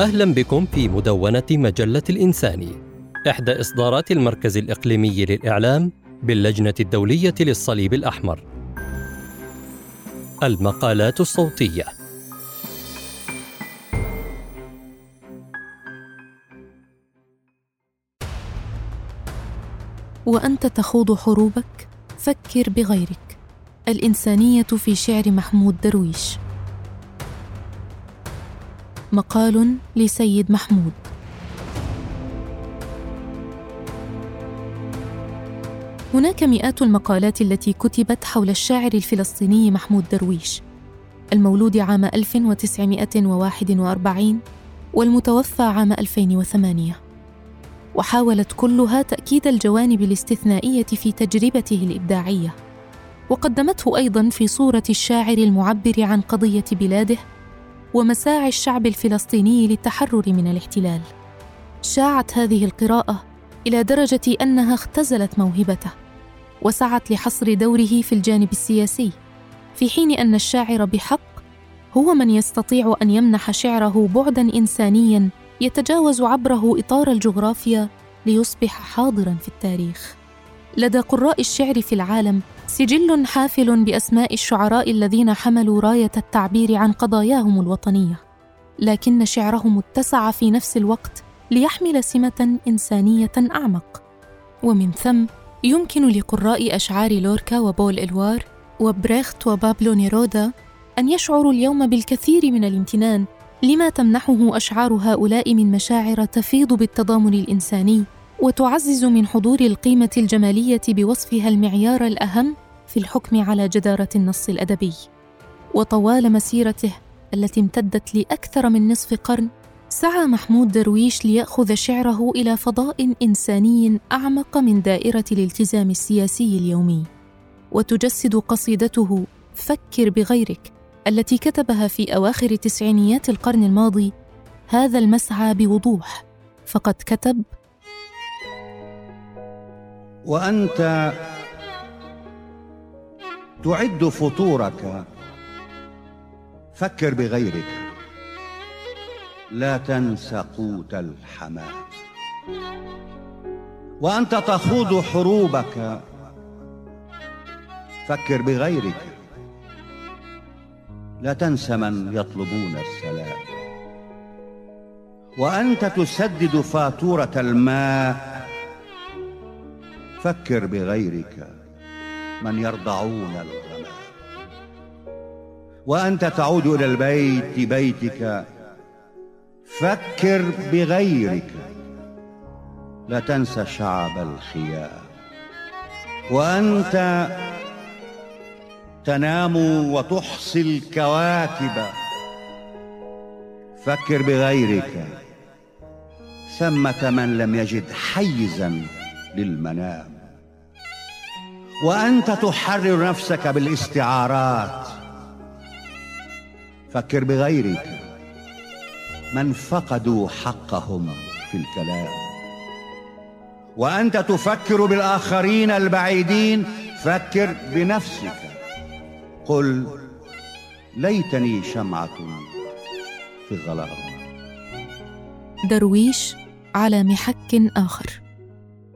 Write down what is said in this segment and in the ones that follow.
أهلا بكم في مدونة مجلة الإنساني إحدى إصدارات المركز الإقليمي للإعلام باللجنة الدولية للصليب الأحمر. المقالات الصوتية. وأنت تخوض حروبك؟ فكر بغيرك. الإنسانية في شعر محمود درويش. مقال لسيد محمود. هناك مئات المقالات التي كتبت حول الشاعر الفلسطيني محمود درويش المولود عام 1941 والمتوفى عام 2008 وحاولت كلها تأكيد الجوانب الاستثنائية في تجربته الإبداعية وقدمته أيضا في صورة الشاعر المعبر عن قضية بلاده ومساعي الشعب الفلسطيني للتحرر من الاحتلال. شاعت هذه القراءة إلى درجة أنها اختزلت موهبته وسعت لحصر دوره في الجانب السياسي في حين أن الشاعر بحق هو من يستطيع أن يمنح شعره بعدا انسانيا يتجاوز عبره إطار الجغرافيا ليصبح حاضرا في التاريخ. لدى قراء الشعر في العالم سجل حافل بأسماء الشعراء الذين حملوا راية التعبير عن قضاياهم الوطنية لكن شعرهم اتسع في نفس الوقت ليحمل سمة إنسانية أعمق. ومن ثم يمكن لقراء أشعار لوركا وبول إلوار وبريخت وبابلو نيرودا أن يشعروا اليوم بالكثير من الامتنان لما تمنحه أشعار هؤلاء من مشاعر تفيض بالتضامن الإنساني وتعزز من حضور القيمة الجمالية بوصفها المعيار الأهم في الحكم على جدارة النص الأدبي. وطوال مسيرته التي امتدت لأكثر من نصف قرن سعى محمود درويش ليأخذ شعره إلى فضاء إنساني أعمق من دائرة الالتزام السياسي اليومي وتجسد قصيدته فكر بغيرك التي كتبها في أواخر تسعينيات القرن الماضي هذا المسعى بوضوح فقد كتب وأنت تعد فطورك. فكر بغيرك. لا تنس قوت الحمام. وأنت تخوض حروبك. فكر بغيرك. لا تنس من يطلبون السلام. وأنت تسدد فاتورة الماء. فكر بغيرك من يرضعون الغمام. وأنت تعود إلى البيت بيتك فكر بغيرك. لا تنسى شعب الخيام. وأنت تنام وتحصي الكواكب. فكر بغيرك. ثمة من لم يجد حيزا. للمنام. وأنت تحرر نفسك بالاستعارات. فكر بغيرك. من فقدوا حقهم في الكلام. وأنت تفكر بالآخرين البعيدين. فكر بنفسك. قل ليتني شمعة في الظلام درويش على محك آخر.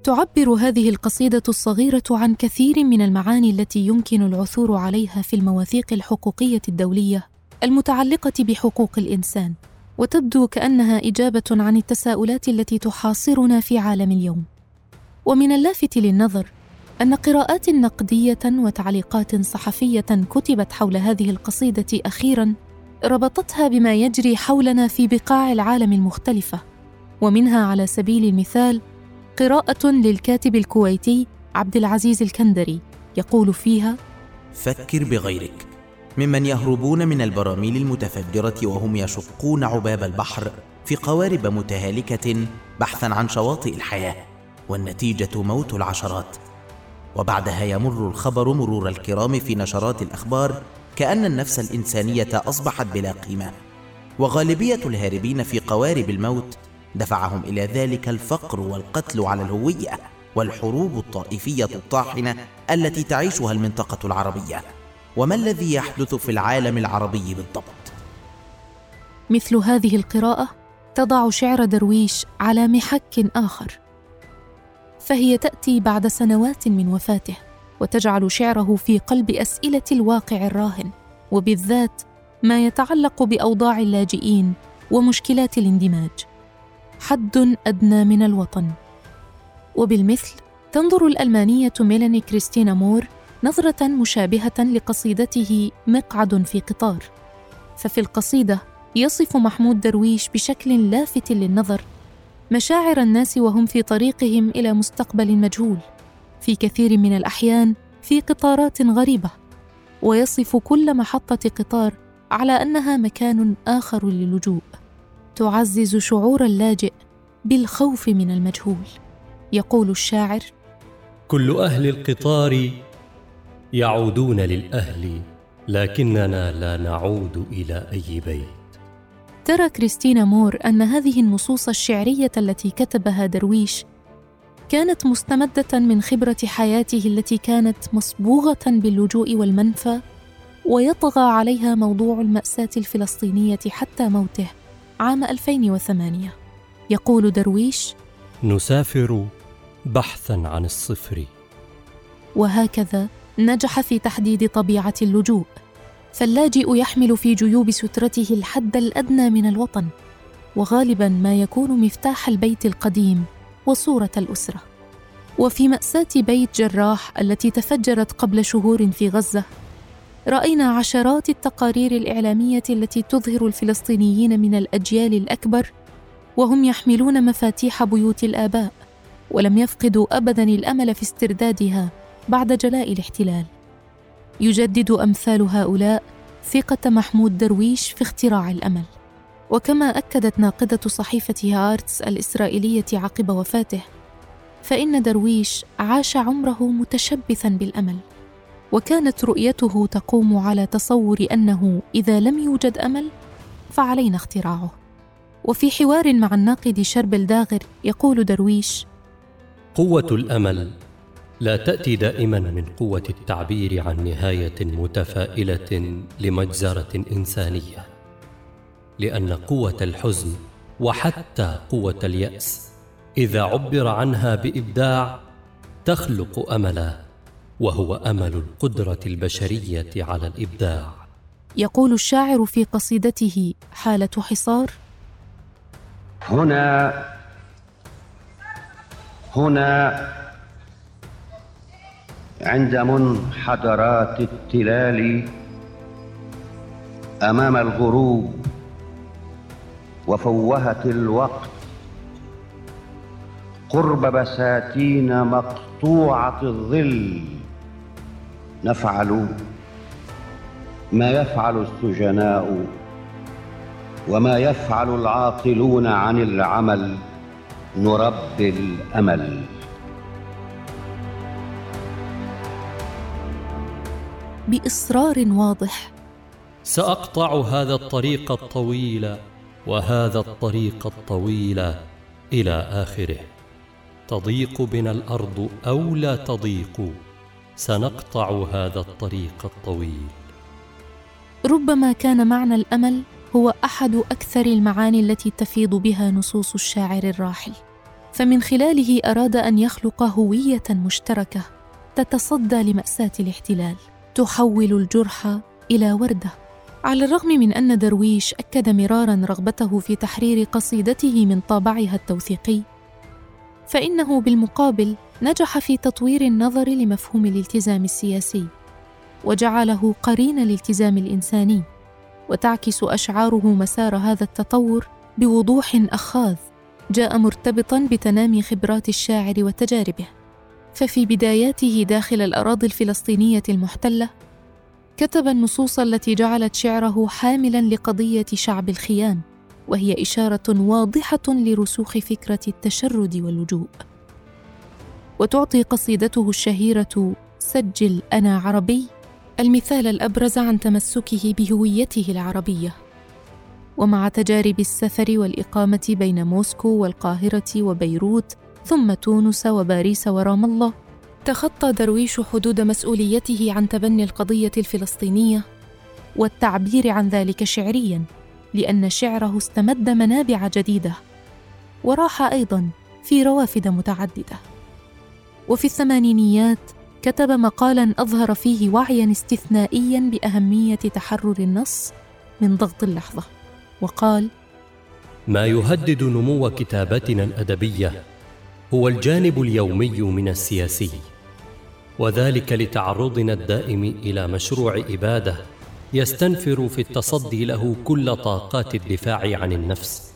تعبر هذه القصيدة الصغيرة عن كثير من المعاني التي يمكن العثور عليها في المواثيق الحقوقية الدولية المتعلقة بحقوق الإنسان وتبدو كأنها إجابة عن التساؤلات التي تحاصرنا في عالم اليوم. ومن اللافت للنظر أن قراءات نقدية وتعليقات صحفية كتبت حول هذه القصيدة أخيرا ربطتها بما يجري حولنا في بقاع العالم المختلفة ومنها على سبيل المثال قراءة للكاتب الكويتي عبد العزيز الكندري يقول فيها فكر بغيرك. ممن يهربون من البراميل المتفجرة وهم يشقون عباب البحر في قوارب متهالكة بحثا عن شواطئ الحياة والنتيجة موت العشرات. وبعدها يمر الخبر مرور الكرام في نشرات الأخبار كأن النفس الإنسانية أصبحت بلا قيمة. وغالبية الهاربين في قوارب الموت دفعهم إلى ذلك الفقر والقتل على الهوية والحروب الطائفية الطاحنة التي تعيشها المنطقة العربية. وما الذي يحدث في العالم العربي بالضبط؟ مثل هذه القراءة تضع شعر درويش على محك آخر. فهي تأتي بعد سنوات من وفاته وتجعل شعره في قلب أسئلة الواقع الراهن وبالذات ما يتعلق بأوضاع اللاجئين ومشكلات الاندماج. حد أدنى من الوطن. وبالمثل تنظر الألمانية ميلاني كريستينا مور نظرة مشابهة لقصيدته مقعد في قطار. ففي القصيدة يصف محمود درويش بشكل لافت للنظر مشاعر الناس وهم في طريقهم إلى مستقبل مجهول. في كثير من الأحيان في قطارات غريبة ويصف كل محطة قطار على أنها مكان آخر للجوء. تعزز شعور اللاجئ بالخوف من المجهول. يقول الشاعر كل أهل القطار يعودون للأهل لكننا لا نعود إلى أي بيت. ترى كريستينا مور أن هذه النصوص الشعرية التي كتبها درويش كانت مستمدة من خبرة حياته التي كانت مصبوغة باللجوء والمنفى ويطغى عليها موضوع المأساة الفلسطينية حتى موته. عام 2008 يقول درويش نسافر بحثا عن الصفر. وهكذا نجح في تحديد طبيعة اللجوء. فاللاجئ يحمل في جيوب سترته الحد الأدنى من الوطن وغالبا ما يكون مفتاح البيت القديم وصورة الأسرة. وفي مأساة بيت جراح التي تفجرت قبل شهور في غزة رأينا عشرات التقارير الإعلامية التي تظهر الفلسطينيين من الأجيال الأكبر وهم يحملون مفاتيح بيوت الآباء ولم يفقدوا ابدا الأمل في استردادها بعد جلاء الاحتلال. يجدد أمثال هؤلاء ثقة محمود درويش في اختراع الأمل. وكما أكدت ناقدة صحيفة هارتس الإسرائيلية عقب وفاته فإن درويش عاش عمره متشبثا بالأمل. وكانت رؤيته تقوم على تصور أنه إذا لم يوجد أمل فعلينا اختراعه. وفي حوار مع الناقد شربل داغر يقول درويش قوة الأمل لا تأتي دائما من قوة التعبير عن نهاية متفائلة لمجزرة إنسانية لأن قوة الحزن وحتى قوة اليأس إذا عبر عنها بإبداع تخلق أملا وهو أمل القدرة البشرية على الإبداع. يقول الشاعر في قصيدته حالة حصار هنا هنا عند منحدرات التلال أمام الغروب وفوهة الوقت قرب بساتين مقطوعة الظل. نفعل ما يفعل السجناء وما يفعل العاطلون عن العمل نربي الأمل. بإصرار واضح. سأقطع هذا الطريق الطويل وهذا الطريق الطويل إلى آخره. تضيق بنا الأرض أو لا تضيق؟ سنقطع هذا الطريق الطويل. ربما كان معنى الأمل هو أحد أكثر المعاني التي تفيض بها نصوص الشاعر الراحل. فمن خلاله أراد أن يخلق هوية مشتركة تتصدى لمأساة الاحتلال تحول الجرح إلى وردة. على الرغم من أن درويش أكد مرارا رغبته في تحرير قصيدته من طابعها التوثيقي فإنه بالمقابل نجح في تطوير النظر لمفهوم الالتزام السياسي وجعله قرين الالتزام الإنساني وتعكس أشعاره مسار هذا التطور بوضوح أخاذ جاء مرتبطا بتنامي خبرات الشاعر وتجاربه. ففي بداياته داخل الأراضي الفلسطينية المحتلة كتب النصوص التي جعلت شعره حاملا لقضية شعب الخيام وهي إشارة واضحة لرسوخ فكرة التشرد واللجوء وتعطي قصيدته الشهيرة سجل أنا عربي المثال الأبرز عن تمسكه بهويته العربية. ومع تجارب السفر والإقامة بين موسكو والقاهرة وبيروت ثم تونس وباريس ورام الله تخطى درويش حدود مسؤوليته عن تبني القضية الفلسطينية. والتعبير عن ذلك شعريا لأن شعره استمد منابع جديدة. وراح أيضا في روافد متعددة. وفي الثمانينيات كتب مقالا أظهر فيه وعيا استثنائيا بأهمية تحرر النص من ضغط اللحظة وقال ما يهدد نمو كتابتنا الأدبية هو الجانب اليومي من السياسي وذلك لتعرضنا الدائم إلى مشروع إبادة يستنفر في التصدي له كل طاقات الدفاع عن النفس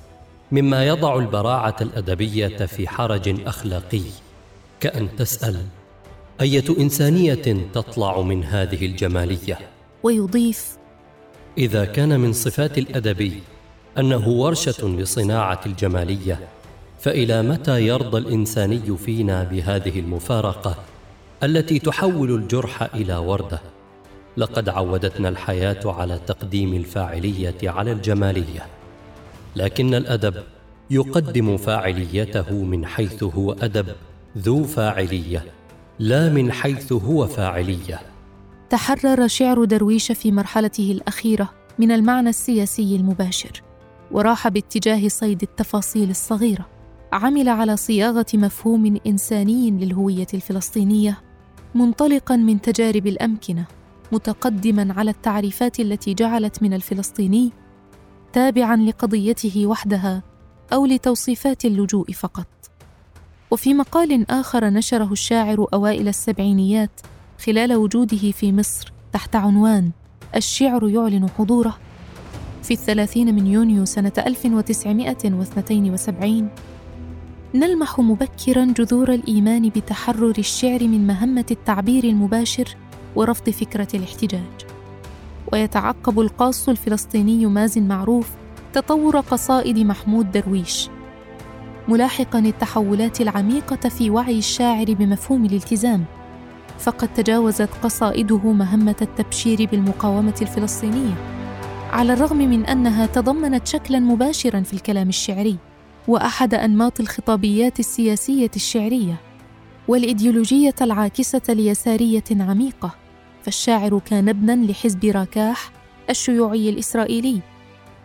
مما يضع البراعة الأدبية في حرج أخلاقي. كأن تسأل أية إنسانية تطلع من هذه الجمالية؟ ويضيف إذا كان من صفات الادبي أنه ورشة لصناعة الجمالية فإلى متى يرضى الإنساني فينا بهذه المفارقة التي تحول الجرح إلى وردة؟ لقد عودتنا الحياة على تقديم الفاعلية على الجمالية لكن الأدب يقدم فاعليته من حيث هو أدب. ذو فاعلية لا من حيث هو فاعلية. تحرر شعر درويش في مرحلته الأخيرة من المعنى السياسي المباشر وراح باتجاه صيد التفاصيل الصغيرة. عمل على صياغة مفهوم إنساني للهوية الفلسطينية منطلقا من تجارب الأمكنة متقدما على التعريفات التي جعلت من الفلسطيني تابعا لقضيته وحدها أو لتوصيفات اللجوء فقط. وفي مقال آخر نشره الشاعر أوائل السبعينيات خلال وجوده في مصر تحت عنوان الشعر يعلن حضوره في الثلاثين من يونيو سنة 1972 نلمح مبكرا جذور الإيمان بتحرر الشعر من مهمة التعبير المباشر ورفض فكرة الاحتجاج. ويتعقب القاص الفلسطيني مازن معروف تطور قصائد محمود درويش ملاحقا التحولات العميقة في وعي الشاعر بمفهوم الالتزام فقد تجاوزت قصائده مهمة التبشير بالمقاومة الفلسطينية على الرغم من أنها تضمنت شكلا مباشرا في الكلام الشعري وأحد أنماط الخطابيات السياسية الشعرية والإيديولوجية العاكسة ليسارية عميقة فالشاعر كان ابنا لحزب راكاح الشيوعي الإسرائيلي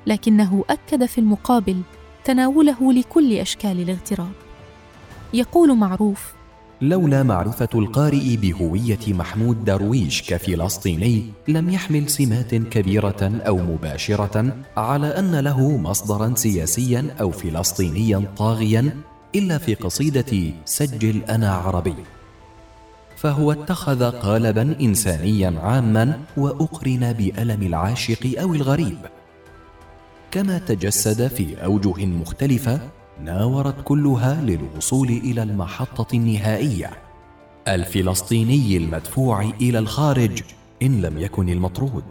لكنه أكد في المقابل تناوله لكل أشكال الاغتراب. يقول معروف لولا معرفة القارئ بهوية محمود درويش كفلسطيني لم يحمل سمات كبيرة أو مباشرة على أن له مصدرا سياسيا أو فلسطينيا طاغيا إلا في قصيدة سجل أنا عربي. فهو اتخذ قالبا إنسانيا عاما وأقرن بألم العاشق أو الغريب. كما تجسد في أوجه مختلفة ناورت كلها للوصول إلى المحطة النهائية. الفلسطيني المدفوع إلى الخارج إن لم يكن المطرود.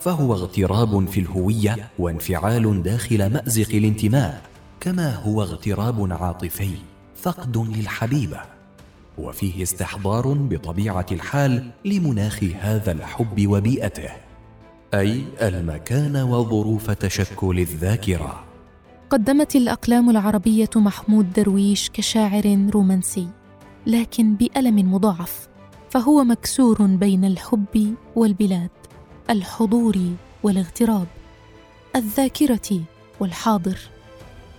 فهو اغتراب في الهوية وانفعال داخل مأزق الانتماء كما هو اغتراب عاطفي فقد للحبيبة. وفيه استحضار بطبيعة الحال لمناخ هذا الحب وبيئته. أي المكان وظروف تشكل الذاكرة. قدمت الأقلام العربية محمود درويش كشاعر رومانسي لكن بألم مضاعف فهو مكسور بين الحب والبلاد الحضور والاغتراب الذاكرة والحاضر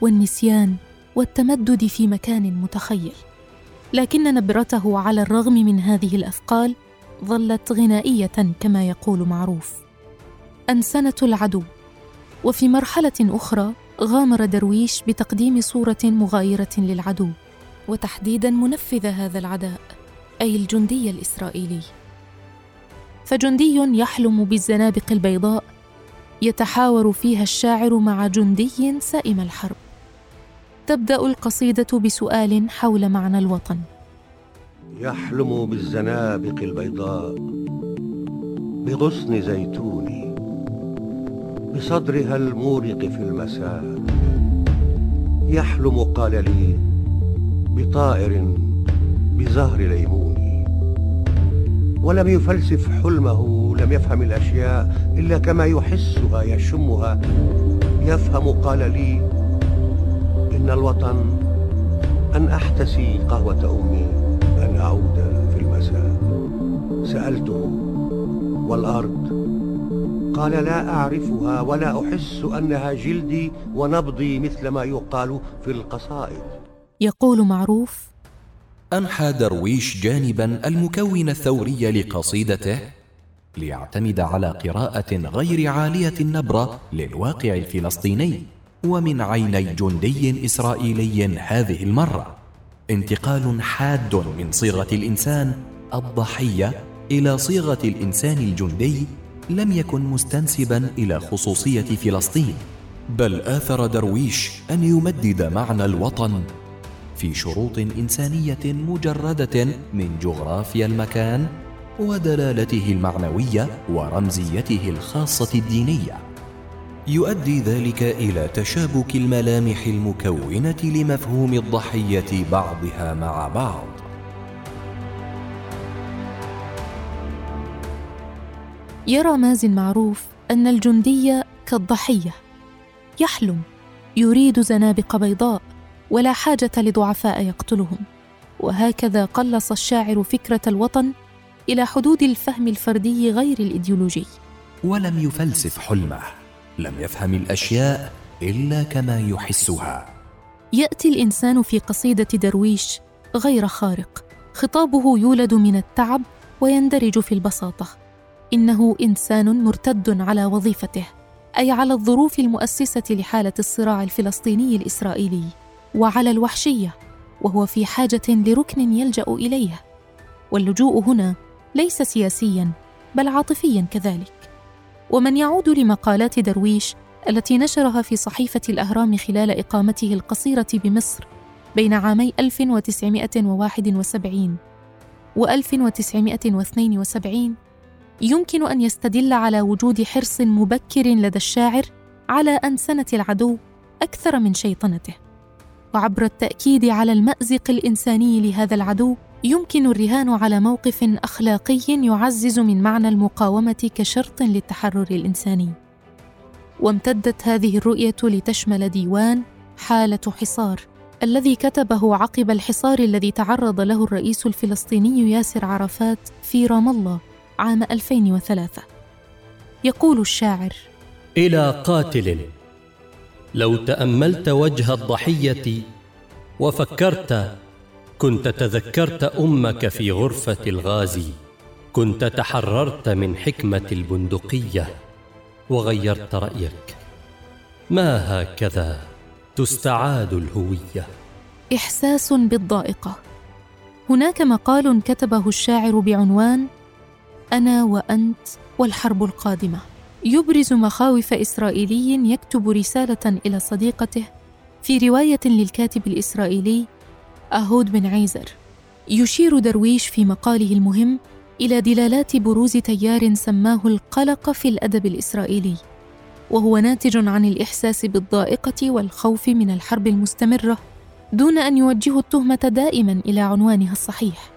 والنسيان والتمدد في مكان متخيل. لكن نبرته على الرغم من هذه الأثقال ظلت غنائية كما يقول معروف. أنسنة العدو. وفي مرحلة أخرى غامر درويش بتقديم صورة مغايرة للعدو وتحديدا منفذ هذا العداء أي الجندي الإسرائيلي. فجندي يحلم بالزنابق البيضاء يتحاور فيها الشاعر مع جندي سائم الحرب. تبدأ القصيدة بسؤال حول معنى الوطن. يحلم بالزنابق البيضاء بغصن زيتوني بصدرها المورق في المساء. يحلم قال لي بطائر بزهر ليمون ولم يفلسف حلمه لم يفهم الأشياء إلا كما يحسها يشمها. يفهم قال لي إن الوطن أن أحتسي قهوة أمي أن أعود في المساء. سألته والأرض قال لا أعرفها ولا أحس أنها جلدي ونبضي مثل ما يقال في القصائد. يقول معروف أنحى درويش جانبا المكون الثوري لقصيدته ليعتمد على قراءة غير عالية النبرة للواقع الفلسطيني ومن عيني جندي إسرائيلي هذه المرة. انتقال حاد من صيغة الإنسان الضحية إلى صيغة الإنسان الجندي لم يكن مستنسبا إلى خصوصية فلسطين بل آثر درويش أن يمدد معنى الوطن في شروط إنسانية مجردة من جغرافيا المكان ودلالته المعنوية ورمزيته الخاصة الدينية. يؤدي ذلك إلى تشابك الملامح المكونة لمفهوم الضحية بعضها مع بعض. يرى مازن معروف أن الجندي كالضحية. يحلم يريد زنابق بيضاء ولا حاجة لضعفاء يقتلهم. وهكذا قلص الشاعر فكرة الوطن إلى حدود الفهم الفردي غير الإيديولوجي. ولم يفلسف حلمه. لم يفهم الأشياء إلا كما يحسها. يأتي الإنسان في قصيدة درويش غير خارق. خطابه يولد من التعب ويندرج في البساطة. إنه إنسان مرتد على وظيفته أي على الظروف المؤسسة لحالة الصراع الفلسطيني الإسرائيلي وعلى الوحشية وهو في حاجة لركن يلجأ إليه. واللجوء هنا ليس سياسيا بل عاطفيا كذلك. ومن يعود لمقالات درويش التي نشرها في صحيفة الأهرام خلال إقامته القصيرة بمصر بين عامي 1971 و 1972 يمكن أن يستدل على وجود حرص مبكر لدى الشاعر على أنسنة العدو أكثر من شيطنته. وعبر التأكيد على المأزق الإنساني لهذا العدو يمكن الرهان على موقف أخلاقي يعزز من معنى المقاومة كشرط للتحرر الإنساني. وامتدت هذه الرؤية لتشمل ديوان حالة حصار الذي كتبه عقب الحصار الذي تعرض له الرئيس الفلسطيني ياسر عرفات في رام الله. عام 2003 يقول الشاعر إلى قاتل. لو تأملت وجه الضحية وفكرت كنت تذكرت أمك في غرفة الغازي. كنت تحررت من حكمة البندقية. وغيرت رأيك. ما هكذا تستعاد الهوية؟ إحساس بالضائقة. هناك مقال كتبه الشاعر بعنوان أنا وأنت والحرب القادمة. يبرز مخاوف إسرائيلي يكتب رسالة إلى صديقته في رواية للكاتب الإسرائيلي أهود بن عيزر. يشير درويش في مقاله المهم إلى دلالات بروز تيار سماه القلق في الأدب الإسرائيلي وهو ناتج عن الإحساس بالضائقة والخوف من الحرب المستمرة دون أن يوجهوا التهمة دائما إلى عنوانها الصحيح.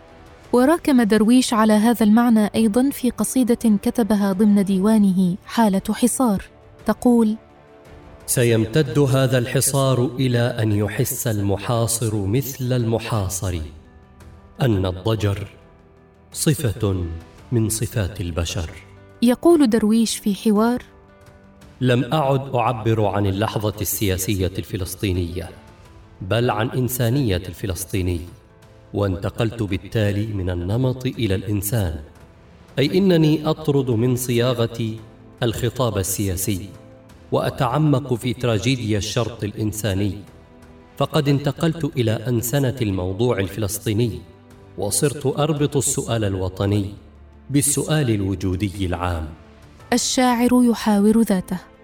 وراكم درويش على هذا المعنى أيضا في قصيدة كتبها ضمن ديوانه حالة حصار. تقول سيمتد هذا الحصار إلى أن يحس المحاصر مثل المحاصر أن الضجر صفة من صفات البشر. يقول درويش في حوار لم أعد أعبر عن اللحظة السياسية الفلسطينية بل عن إنسانية الفلسطيني وانتقلت بالتالي من النمط إلى الإنسان. أي إنني أطرد من صياغه الخطاب السياسي وأتعمق في تراجيديا الشرط الإنساني. فقد انتقلت إلى أنسنة الموضوع الفلسطيني وصرت أربط السؤال الوطني بالسؤال الوجودي العام. الشاعر يحاور ذاته.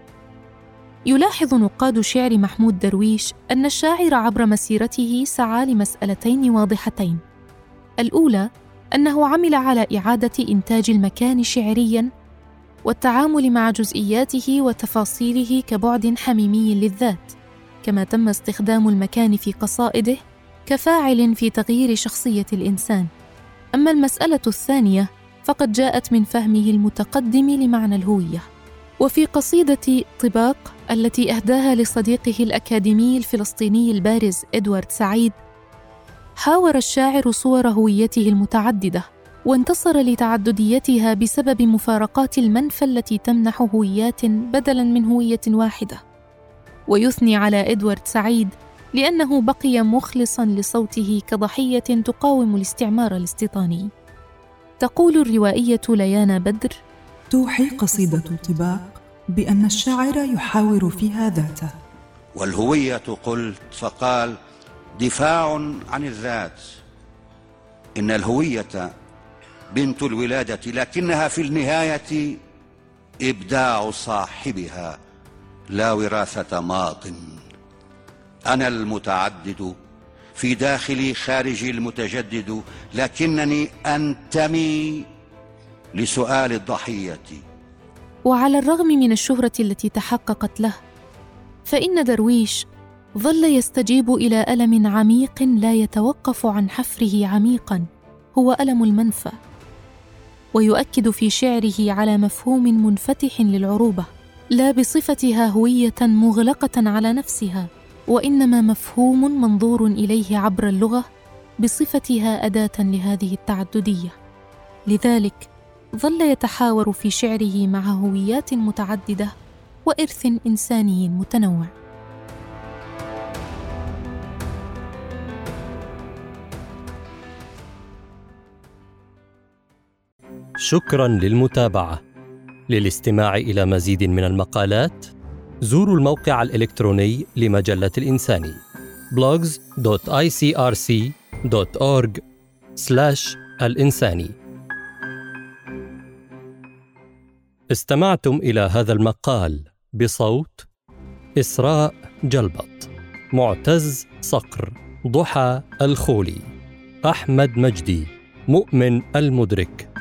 يلاحظ نقاد شعر محمود درويش أن الشاعر عبر مسيرته سعى لمسألتين واضحتين. الأولى أنه عمل على إعادة إنتاج المكان شعريا والتعامل مع جزئياته وتفاصيله كبعد حميمي للذات كما تم استخدام المكان في قصائده كفاعل في تغيير شخصية الإنسان. أما المسألة الثانية فقد جاءت من فهمه المتقدم لمعنى الهوية. وفي قصيدة طباق التي إهداها لصديقه الأكاديمي الفلسطيني البارز إدوارد سعيد حاور الشاعر صور هويته المتعددة وانتصر لتعدديتها بسبب مفارقات المنفى التي تمنح هويات بدلا من هوية واحدة. ويثني على إدوارد سعيد لأنه بقي مخلصا لصوته كضحية تقاوم الاستعمار الاستيطاني. تقول الروائية ليانا بدر توحي قصيدة طباق بأن الشاعر يحاور فيها ذاته. والهوية قلت فقال دفاع عن الذات. إن الهوية بنت الولادة لكنها في النهاية إبداع صاحبها لا وراثة ماض. أنا المتعدد في داخلي خارجي المتجدد لكنني أنتمي لسؤال الضحية. وعلى الرغم من الشهرة التي تحققت له فإن درويش ظل يستجيب إلى ألم عميق لا يتوقف عن حفره عميقا هو ألم المنفى. ويؤكد في شعره على مفهوم منفتح للعروبة لا بصفتها هوية مغلقة على نفسها وإنما مفهوم منظور إليه عبر اللغة بصفتها أداة لهذه التعددية. لذلك ظل يتحاور في شعره مع هويات متعددة وإرث إنساني متنوع. شكرا للمتابعة. للاستماع إلى مزيد من المقالات زوروا الموقع الإلكتروني لمجلة الإنساني blogs.icrc.org استمعتم إلى هذا المقال بصوت إسراء جلبط معتز صقر ضحى الخولي أحمد مجدي مؤمن المدرك.